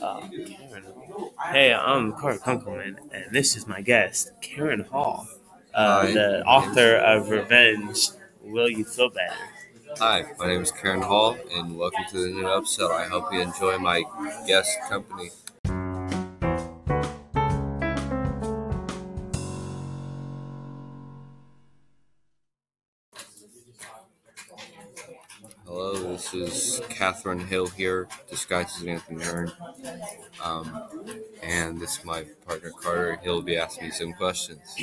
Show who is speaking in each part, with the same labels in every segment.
Speaker 1: Uh, Karen Hey, I'm Carter Kunkelman, and this is my guest, Karen Hall, uh,
Speaker 2: Hi.
Speaker 1: the author of Revenge. Will you feel better?
Speaker 2: Hi, my name is Karen Hall, and welcome to the new episode. I hope you enjoy my guest company. Hello, this is Catherine Hill here, disguised as Anthony Hearn. Um, and this is my partner Carter. He'll be asking me some questions.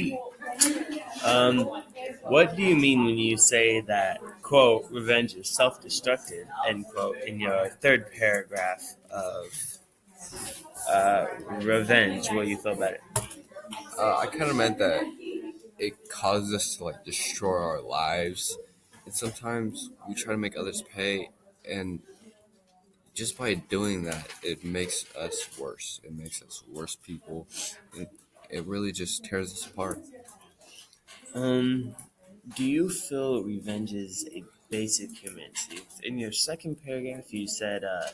Speaker 1: Um, what do you mean when you say that quote revenge is self-destructive end quote in your third paragraph of uh, revenge? Will you feel better?
Speaker 2: Uh, I kind of meant that it causes us to like destroy our lives, and sometimes we try to make others pay, and just by doing that, it makes us worse. It makes us worse people. It it really just tears us apart.
Speaker 1: Um, do you feel revenge is a basic human instinct? In your second paragraph, you said uh,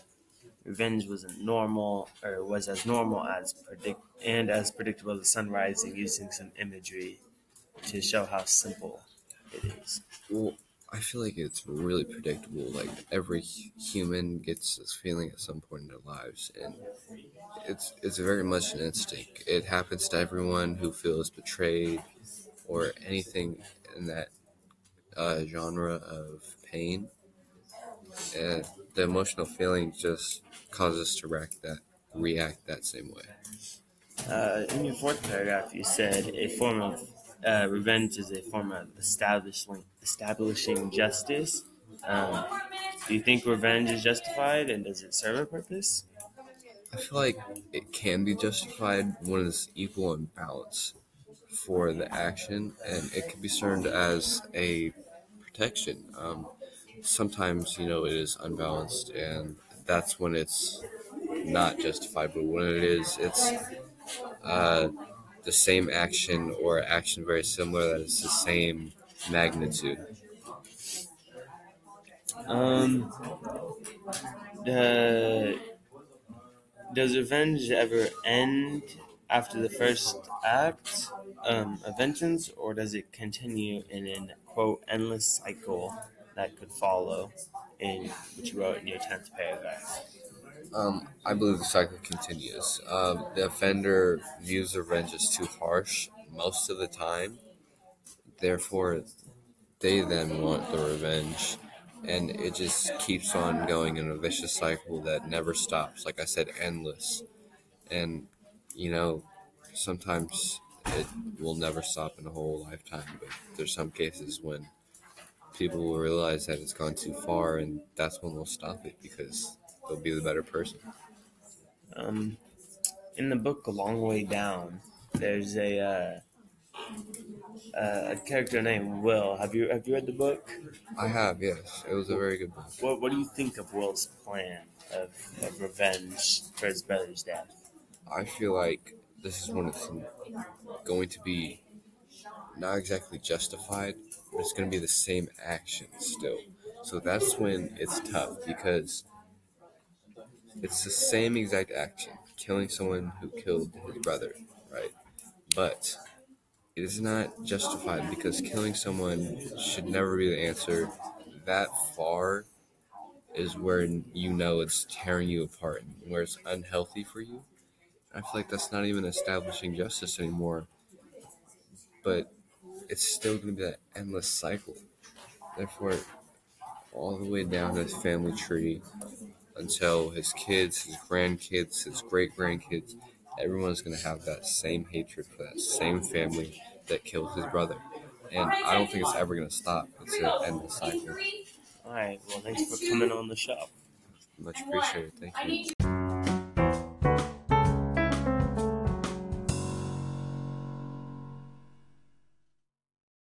Speaker 1: revenge wasn't normal or was as normal as predict and as predictable as the sun rising, using some imagery to show how simple it is.
Speaker 2: Well, I feel like it's really predictable. Like every human gets this feeling at some point in their lives, and it's it's very much an instinct. It happens to everyone who feels betrayed or anything in that uh, genre of pain. And the emotional feeling just causes us to react that react that same way.
Speaker 1: Uh, in your fourth paragraph, you said a form of uh, revenge is a form of establishing establishing justice. Um, do you think revenge is justified, and does it serve a purpose?
Speaker 2: I feel like it can be justified when it's equal and balanced for the action, and it can be served as a protection. Um, sometimes, you know, it is unbalanced, and that's when it's not justified. But when it is, it's uh, the same action or action very similar that is the same magnitude.
Speaker 1: Um, the, does revenge ever end after the first act um, of vengeance, or does it continue in an quote endless cycle that could follow in which you wrote in your tenth paragraph?
Speaker 2: Um, I believe the cycle continues. Um, the offender views revenge as too harsh most of the time. Therefore, they then want the revenge. And it just keeps on going in a vicious cycle that never stops. Like I said, endless. And, you know, sometimes it will never stop in a whole lifetime. But there's some cases when people will realize that it's gone too far, and that's when they'll stop it because they'll be the better person.
Speaker 1: Um, in the book A Long Way Down, there's a uh, uh, a character named Will. Have you have you read the book?
Speaker 2: I have, yes. It was a very good book.
Speaker 1: What What do you think of Will's plan of, of revenge for his brother's death?
Speaker 2: I feel like this is when it's going to be not exactly justified, but it's going to be the same action still. So that's when it's tough because it's the same exact action, killing someone who killed his brother, right? But it is not justified because killing someone should never be the answer. That far is where you know it's tearing you apart and where it's unhealthy for you. I feel like that's not even establishing justice anymore. But it's still going to be that endless cycle. Therefore, all the way down this family tree until his kids, his grandkids, his great grandkids, everyone's going to have that same hatred for that same family that killed his brother. And I don't think it's ever going to stop. It's an endless cycle.
Speaker 1: All right. Well, thanks for coming on the show.
Speaker 2: Much appreciated. Thank you.